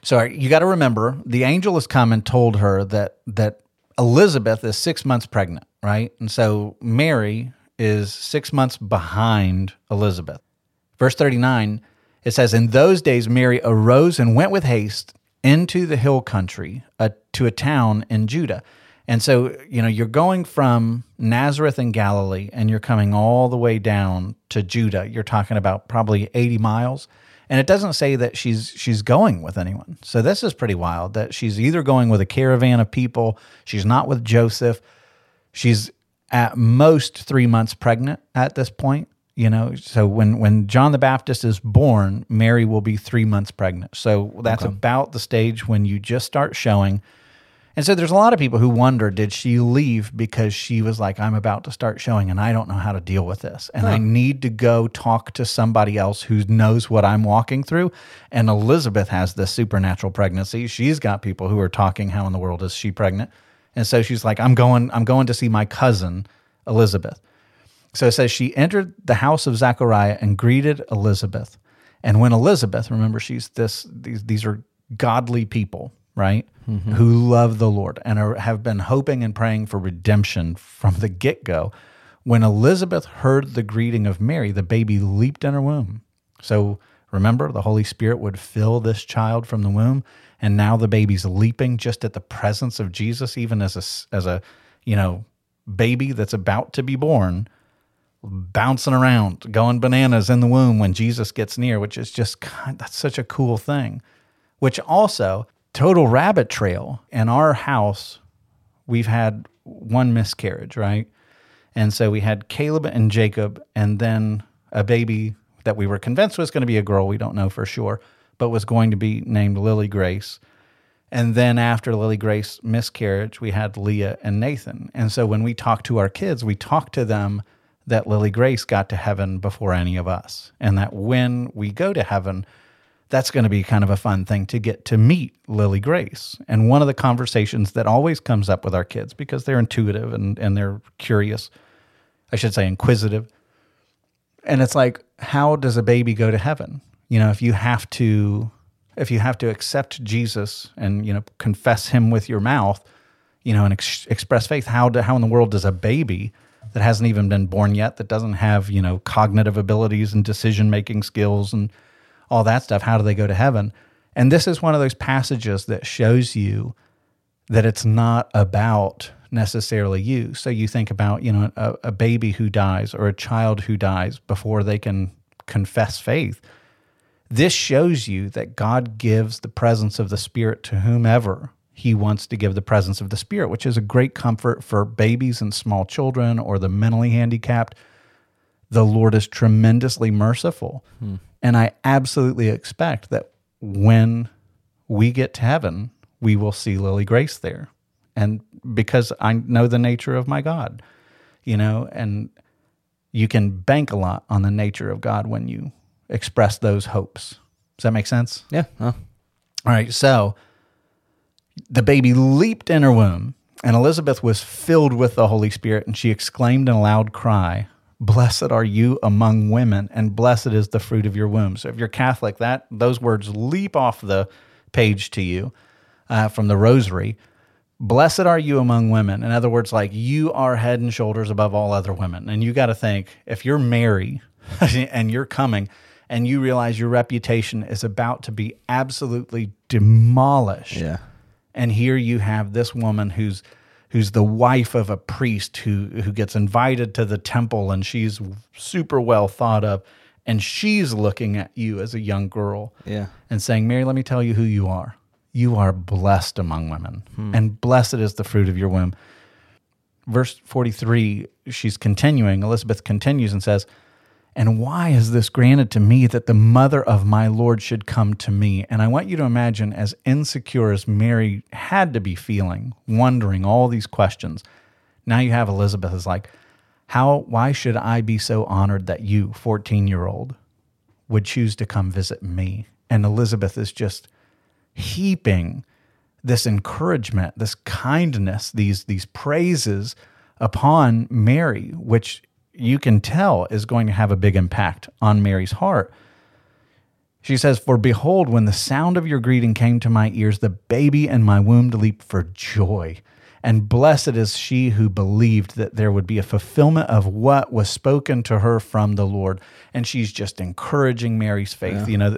So you got to remember, the angel has come and told her that that Elizabeth is six months pregnant, right? And so Mary is six months behind Elizabeth. Verse 39, it says, In those days Mary arose and went with haste into the hill country uh, to a town in Judah. And so, you know, you're going from Nazareth in Galilee and you're coming all the way down to Judah. You're talking about probably 80 miles. And it doesn't say that she's she's going with anyone. So this is pretty wild that she's either going with a caravan of people, she's not with Joseph. She's at most three months pregnant at this point. You know, so when when John the Baptist is born, Mary will be three months pregnant. So that's about the stage when you just start showing. And so there's a lot of people who wonder did she leave because she was like, I'm about to start showing and I don't know how to deal with this. And I need to go talk to somebody else who knows what I'm walking through. And Elizabeth has this supernatural pregnancy. She's got people who are talking, how in the world is she pregnant? And so she's like, I'm going, I'm going to see my cousin, Elizabeth. So it says she entered the house of Zechariah and greeted Elizabeth. And when Elizabeth, remember, she's this, these, these are godly people, right? Mm-hmm. Who love the Lord and are, have been hoping and praying for redemption from the get go. When Elizabeth heard the greeting of Mary, the baby leaped in her womb. So remember, the Holy Spirit would fill this child from the womb. And now the baby's leaping just at the presence of Jesus, even as a, as a, you know, baby that's about to be born bouncing around, going bananas in the womb when Jesus gets near, which is just kind that's such a cool thing. Which also, total rabbit trail in our house, we've had one miscarriage, right? And so we had Caleb and Jacob, and then a baby that we were convinced was going to be a girl. We don't know for sure, but was going to be named Lily Grace. And then after Lily Grace miscarriage, we had Leah and Nathan. And so when we talk to our kids, we talk to them that Lily Grace got to heaven before any of us. And that when we go to heaven, that's going to be kind of a fun thing to get to meet Lily Grace. And one of the conversations that always comes up with our kids because they're intuitive and, and they're curious, I should say inquisitive. And it's like, how does a baby go to heaven? You know, if you have to if you have to accept Jesus and you know confess him with your mouth, you know, and ex- express faith, how do, how in the world does a baby that hasn't even been born yet, that doesn't have you know cognitive abilities and decision making skills and all that stuff, how do they go to heaven? And this is one of those passages that shows you that it's not about necessarily you. So you think about, you know, a, a baby who dies or a child who dies before they can confess faith. This shows you that God gives the presence of the Spirit to whomever He wants to give the presence of the Spirit, which is a great comfort for babies and small children or the mentally handicapped. The Lord is tremendously merciful. Hmm. And I absolutely expect that when we get to heaven, we will see Lily Grace there. And because I know the nature of my God, you know, and you can bank a lot on the nature of God when you express those hopes. Does that make sense? Yeah. Huh. All right. So the baby leaped in her womb, and Elizabeth was filled with the Holy Spirit, and she exclaimed in a loud cry, Blessed are you among women, and blessed is the fruit of your womb. So if you're Catholic, that those words leap off the page to you uh, from the rosary. Blessed are you among women. In other words, like you are head and shoulders above all other women. And you got to think if you're Mary and you're coming and you realize your reputation is about to be absolutely demolished. Yeah. And here you have this woman who's who's the wife of a priest who who gets invited to the temple and she's super well thought of and she's looking at you as a young girl Yeah. and saying, Mary, let me tell you who you are. You are blessed among women, hmm. and blessed is the fruit of your womb. Verse 43, she's continuing, Elizabeth continues and says, And why is this granted to me that the mother of my Lord should come to me? And I want you to imagine, as insecure as Mary had to be feeling, wondering all these questions, now you have Elizabeth is like, How, why should I be so honored that you, 14 year old, would choose to come visit me? And Elizabeth is just heaping this encouragement, this kindness, these these praises upon Mary, which you can tell is going to have a big impact on Mary's heart. She says, For behold, when the sound of your greeting came to my ears, the baby in my womb leaped for joy. And blessed is she who believed that there would be a fulfillment of what was spoken to her from the Lord. And she's just encouraging Mary's faith. You know,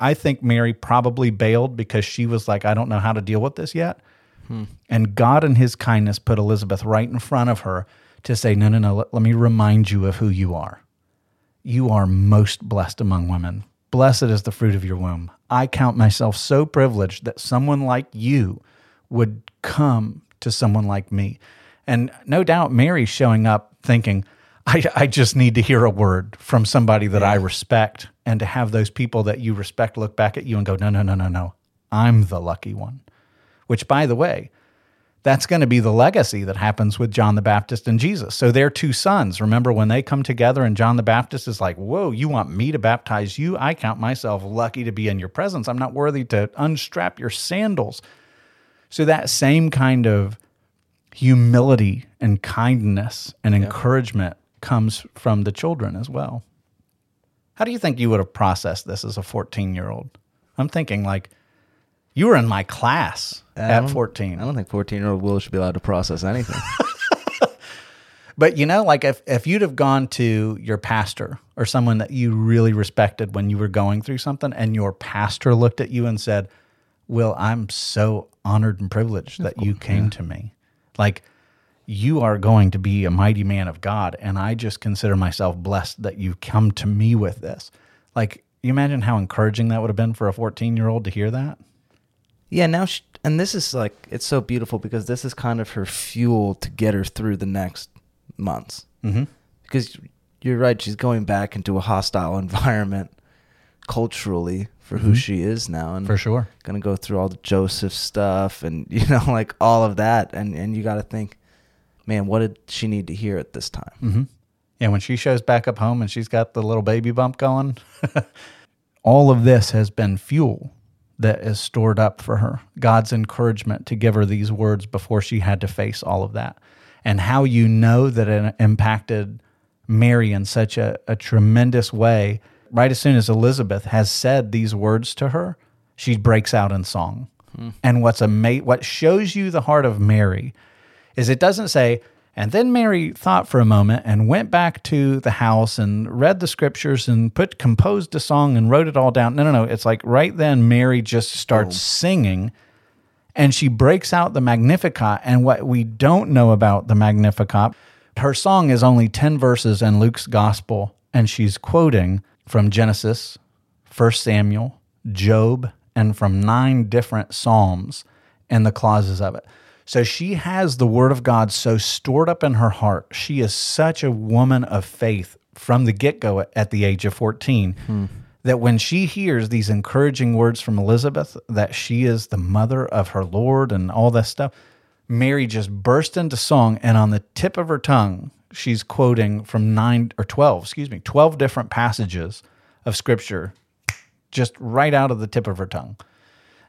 I think Mary probably bailed because she was like, I don't know how to deal with this yet. Hmm. And God, in his kindness, put Elizabeth right in front of her to say, No, no, no, let, let me remind you of who you are. You are most blessed among women. Blessed is the fruit of your womb. I count myself so privileged that someone like you would come to someone like me. And no doubt Mary's showing up thinking, I, I just need to hear a word from somebody that I respect. And to have those people that you respect look back at you and go, no, no, no, no, no. I'm the lucky one. Which, by the way, that's going to be the legacy that happens with John the Baptist and Jesus. So their two sons, remember when they come together and John the Baptist is like, Whoa, you want me to baptize you? I count myself lucky to be in your presence. I'm not worthy to unstrap your sandals. So that same kind of humility and kindness and encouragement comes from the children as well. How do you think you would have processed this as a 14 year old? I'm thinking like, you were in my class I at um, 14. I don't think 14 year old Will should be allowed to process anything. But you know, like if, if you'd have gone to your pastor or someone that you really respected when you were going through something, and your pastor looked at you and said, Will, I'm so honored and privileged that you came to me. Like, you are going to be a mighty man of God, and I just consider myself blessed that you come to me with this. Like, you imagine how encouraging that would have been for a 14 year old to hear that? Yeah, now, she, and this is like, it's so beautiful because this is kind of her fuel to get her through the next months. Mm-hmm. Because you're right, she's going back into a hostile environment culturally for who Mhm. she is now. And For sure. gonna go through all the Joseph stuff and you know like all of that and and you got to think man what did she need to hear at this time Mm-hmm. Yeah, when she shows back up home and she's got the little baby bump going, all of this has been fuel that is stored up for her. God's encouragement to give her these words before she had to face all of that. And how you know that it impacted Mary in such a, a tremendous way. Right as soon as Elizabeth has said these words to her, she breaks out in song. Hmm. And what's ama- what shows you the heart of Mary is it doesn't say, and then Mary thought for a moment and went back to the house and read the scriptures and put composed a song and wrote it all down. No, no, no. It's like right then Mary just starts oh. singing and she breaks out the Magnificat. And what we don't know about the Magnificat, her song is only 10 verses in Luke's gospel, and she's quoting from Genesis, 1 Samuel, Job, and from nine different Psalms and the clauses of it. So she has the word of God so stored up in her heart. She is such a woman of faith from the get go at the age of 14 that when she hears these encouraging words from Elizabeth, that she is the mother of her Lord and all that stuff, Mary just burst into song. And on the tip of her tongue, she's quoting from nine or 12, excuse me, 12 different passages of scripture just right out of the tip of her tongue.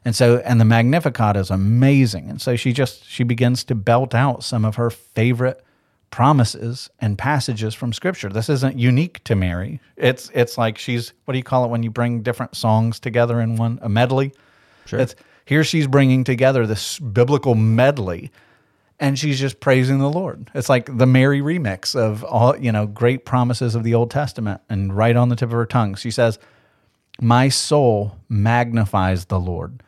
And so, and the Magnificat is amazing. And so she just, she begins to belt out some of her favorite promises and passages from scripture. This isn't unique to Mary. It's, it's like she's, what do you call it when you bring different songs together in one, a medley? Sure. It's, here she's bringing together this biblical medley and she's just praising the Lord. It's like the Mary remix of all, you know, great promises of the Old Testament and right on the tip of her tongue. She says, my soul magnifies the Lord.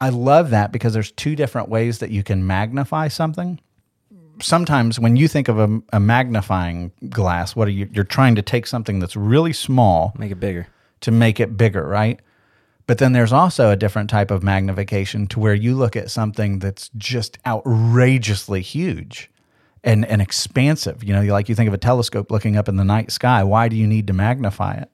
I love that because there's two different ways that you can magnify something. Sometimes when you think of a, a magnifying glass, what are you? You're trying to take something that's really small make it bigger to make it bigger, right? But then there's also a different type of magnification to where you look at something that's just outrageously huge and, and expansive. You know, like you think of a telescope looking up in the night sky. Why do you need to magnify it?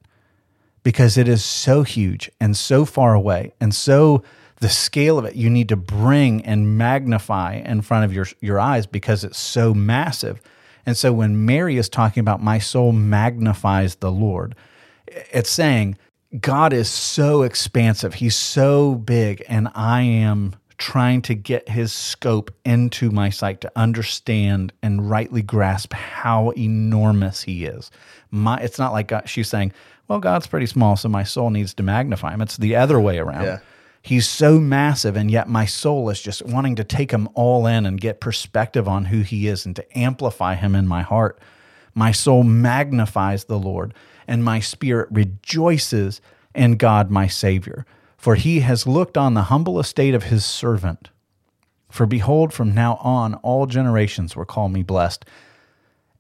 Because it is so huge and so far away and so the scale of it you need to bring and magnify in front of your your eyes because it's so massive. And so when Mary is talking about my soul magnifies the Lord, it's saying God is so expansive. He's so big and I am trying to get his scope into my sight to understand and rightly grasp how enormous he is. My it's not like God, she's saying, "Well, God's pretty small, so my soul needs to magnify him." It's the other way around. Yeah. He's so massive, and yet my soul is just wanting to take him all in and get perspective on who he is and to amplify him in my heart. My soul magnifies the Lord, and my spirit rejoices in God my Savior, for he has looked on the humble estate of his servant. For behold, from now on, all generations will call me blessed.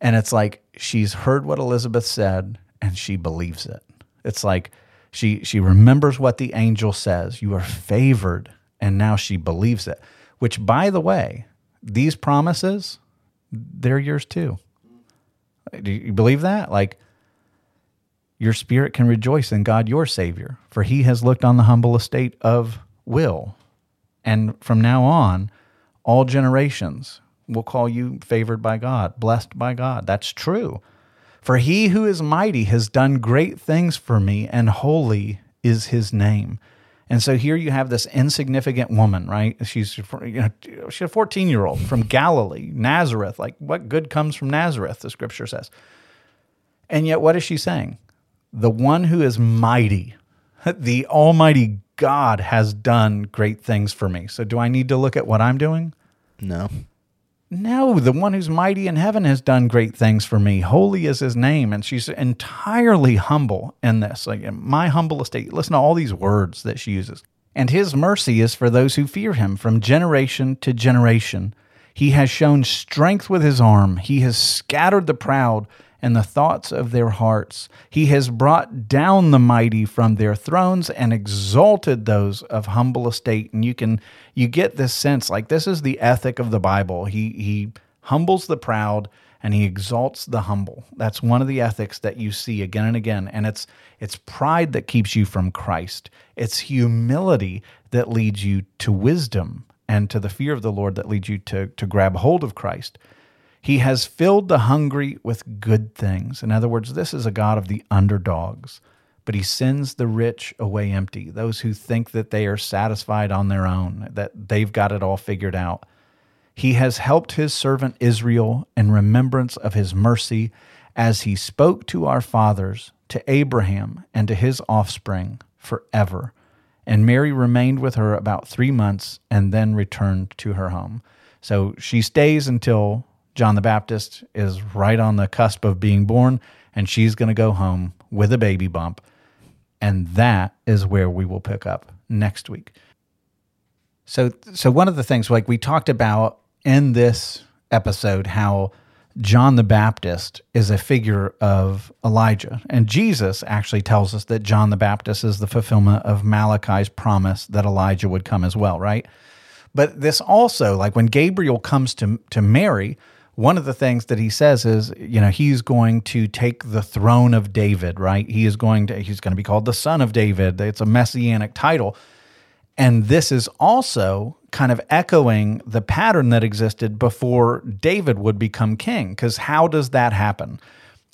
And it's like she's heard what Elizabeth said and she believes it. It's like she she remembers what the angel says. You are favored, and now she believes it. Which, by the way, these promises they're yours too. Do you believe that? Like, your spirit can rejoice in God your Savior, for he has looked on the humble estate of Will. And from now on, all generations will call you favored by God, blessed by God. That's true. For he who is mighty has done great things for me, and holy is his name. And so here you have this insignificant woman, right? She's you know, she's a 14 year old from Galilee, Nazareth. Like, what good comes from Nazareth, the scripture says. And yet, what is she saying? the one who is mighty, the Almighty God has done great things for me. So, do I need to look at what I'm doing? No. No, the one who's mighty in heaven has done great things for me. Holy is his name. And she's entirely humble in this. Like, my humble estate. Listen to all these words that she uses. And his mercy is for those who fear him from generation to generation. He has shown strength with his arm. He has scattered the proud and the thoughts of their hearts. He has brought down the mighty from their thrones and exalted those of humble estate. And you can you get this sense like this is the ethic of the Bible. He he humbles the proud and he exalts the humble. That's one of the ethics that you see again and again. And it's it's pride that keeps you from Christ. It's humility that leads you to wisdom and to the fear of the Lord that leads you to, to grab hold of Christ. He has filled the hungry with good things. In other words, this is a God of the underdogs, but he sends the rich away empty, those who think that they are satisfied on their own, that they've got it all figured out. He has helped his servant Israel in remembrance of his mercy as he spoke to our fathers, to Abraham, and to his offspring forever. And Mary remained with her about three months and then returned to her home. So she stays until John the Baptist is right on the cusp of being born, and she's going to go home with a baby bump. And that is where we will pick up next week. So, so one of the things, like we talked about in this episode, how John the Baptist is a figure of Elijah. And Jesus actually tells us that John the Baptist is the fulfillment of Malachi's promise that Elijah would come as well, right? But this also, like when Gabriel comes to, to Mary, one of the things that he says is, you know, he's going to take the throne of David, right? He is going to, he's going to be called the son of David. It's a messianic title. And this is also kind of echoing the pattern that existed before David would become king. Because how does that happen?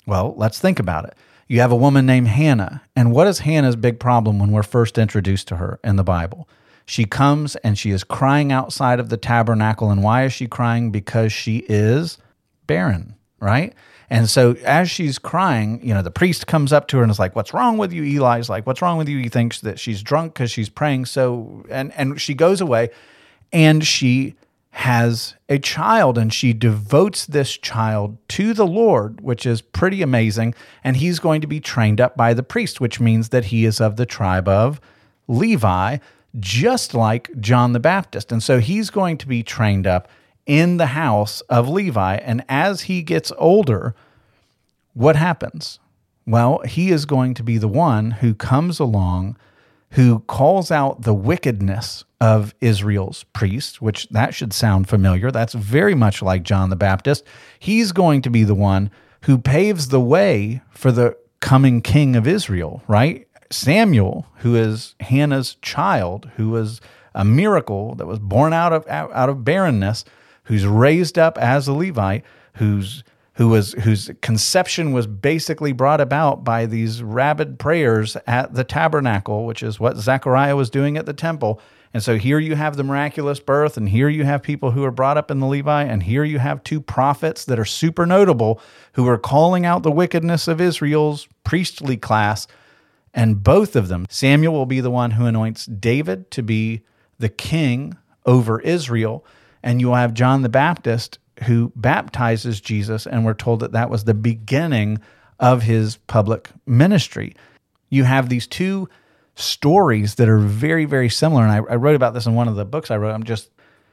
Well, let's think about it. You have a woman named Hannah. And what is Hannah's big problem when we're first introduced to her in the Bible? She comes and she is crying outside of the tabernacle. And why is she crying? Because she is barren, right? And so as she's crying, you know, the priest comes up to her and is like, "What's wrong with you?" Eli's like, "What's wrong with you?" He thinks that she's drunk because she's praying. So and and she goes away, and she has a child, and she devotes this child to the Lord, which is pretty amazing. And he's going to be trained up by the priest, which means that he is of the tribe of Levi, just like John the Baptist. And so he's going to be trained up in the house of Levi. And as he gets older, what happens? Well, he is going to be the one who comes along who calls out the wickedness of Israel's priests, which that should sound familiar. That's very much like John the Baptist. He's going to be the one who paves the way for the coming king of Israel, right? Samuel, who is Hannah's child, who was a miracle that was born out of out of barrenness, who's raised up as a Levite, who's who was whose conception was basically brought about by these rabid prayers at the tabernacle, which is what Zechariah was doing at the temple. And so here you have the miraculous birth, and here you have people who are brought up in the Levi, and here you have two prophets that are super notable who are calling out the wickedness of Israel's priestly class and both of them, Samuel will be the one who anoints David to be the king over Israel. And you'll have John the Baptist who baptizes Jesus. And we're told that that was the beginning of his public ministry. You have these two stories that are very, very similar. And I, I wrote about this in one of the books I wrote. I'm just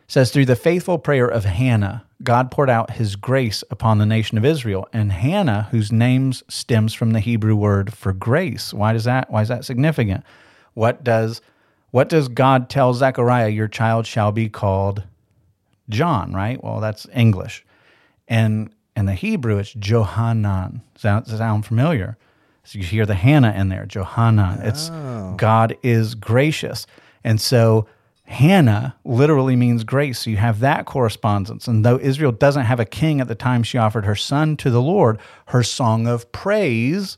says through the faithful prayer of Hannah, God poured out his grace upon the nation of Israel. And Hannah, whose name stems from the Hebrew word for grace. Why does that why is that significant? What does what does God tell Zechariah? Your child shall be called John, right? Well, that's English. And in the Hebrew, it's Johanan. Sound, sound familiar? So you hear the Hannah in there, Johanan. It's oh. God is gracious. And so Hannah literally means grace. So you have that correspondence. And though Israel doesn't have a king at the time she offered her son to the Lord, her song of praise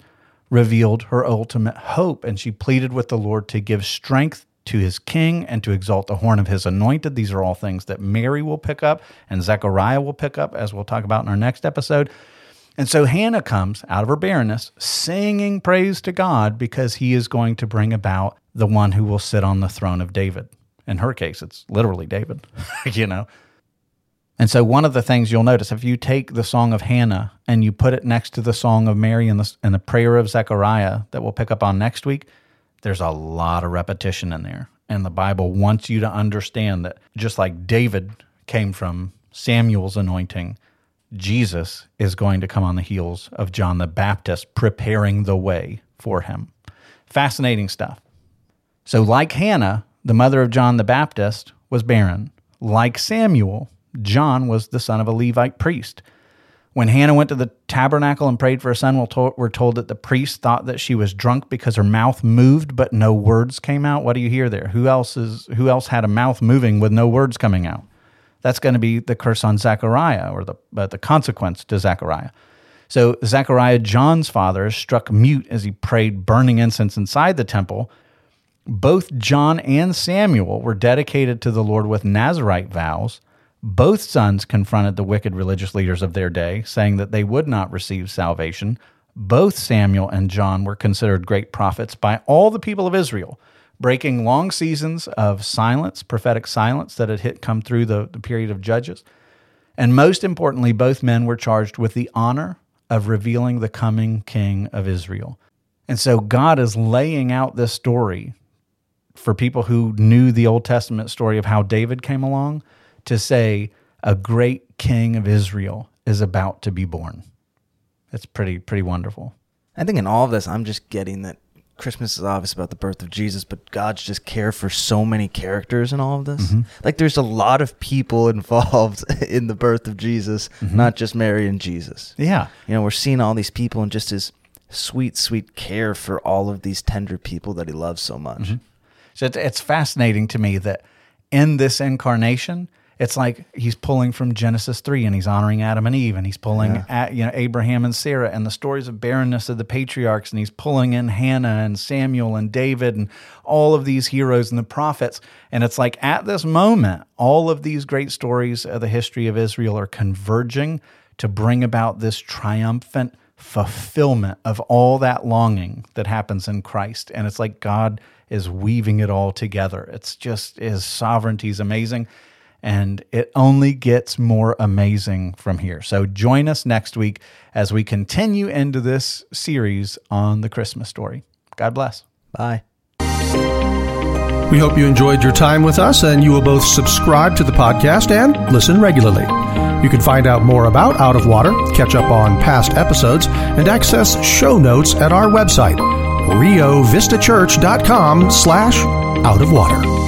revealed her ultimate hope. And she pleaded with the Lord to give strength to his king and to exalt the horn of his anointed. These are all things that Mary will pick up and Zechariah will pick up, as we'll talk about in our next episode. And so Hannah comes out of her barrenness singing praise to God because he is going to bring about the one who will sit on the throne of David. In her case, it's literally David, you know. And so one of the things you'll notice if you take the song of Hannah and you put it next to the song of Mary and the, and the prayer of Zechariah that we'll pick up on next week, there's a lot of repetition in there. And the Bible wants you to understand that just like David came from Samuel's anointing, Jesus is going to come on the heels of John the Baptist, preparing the way for him. Fascinating stuff. So, like Hannah, the mother of John the Baptist was barren. Like Samuel, John was the son of a Levite priest. When Hannah went to the tabernacle and prayed for a son, we're told that the priest thought that she was drunk because her mouth moved, but no words came out. What do you hear there? Who else is who else had a mouth moving with no words coming out? That's going to be the curse on Zechariah, or the uh, the consequence to Zechariah. So Zechariah, John's father, is struck mute as he prayed burning incense inside the temple. Both John and Samuel were dedicated to the Lord with Nazarite vows. Both sons confronted the wicked religious leaders of their day, saying that they would not receive salvation. Both Samuel and John were considered great prophets by all the people of Israel, breaking long seasons of silence, prophetic silence that had hit come through the, the period of Judges. And most importantly, both men were charged with the honor of revealing the coming king of Israel. And so God is laying out this story for people who knew the Old Testament story of how David came along to say a great king of Israel is about to be born. It's pretty pretty wonderful. I think in all of this, I'm just getting that Christmas is obvious about the birth of Jesus, but God's just care for so many characters in all of this. Mm-hmm. Like there's a lot of people involved in the birth of Jesus, mm-hmm. not just Mary and Jesus. Yeah. You know, we're seeing all these people and just his sweet, sweet care for all of these tender people that he loves so much. Mm-hmm. So it's, it's fascinating to me that in this incarnation, it's like he's pulling from Genesis 3 and he's honoring Adam and Eve and he's pulling yeah. at, you know Abraham and Sarah and the stories of barrenness of the patriarchs and he's pulling in Hannah and Samuel and David and all of these heroes and the prophets and it's like at this moment all of these great stories of the history of Israel are converging to bring about this triumphant fulfillment of all that longing that happens in Christ and it's like God is weaving it all together it's just his sovereignty is amazing and it only gets more amazing from here. So join us next week as we continue into this series on the Christmas story. God bless. Bye. We hope you enjoyed your time with us and you will both subscribe to the podcast and listen regularly. You can find out more about Out of Water, catch up on past episodes, and access show notes at our website, riovistachurch.com slash out of water.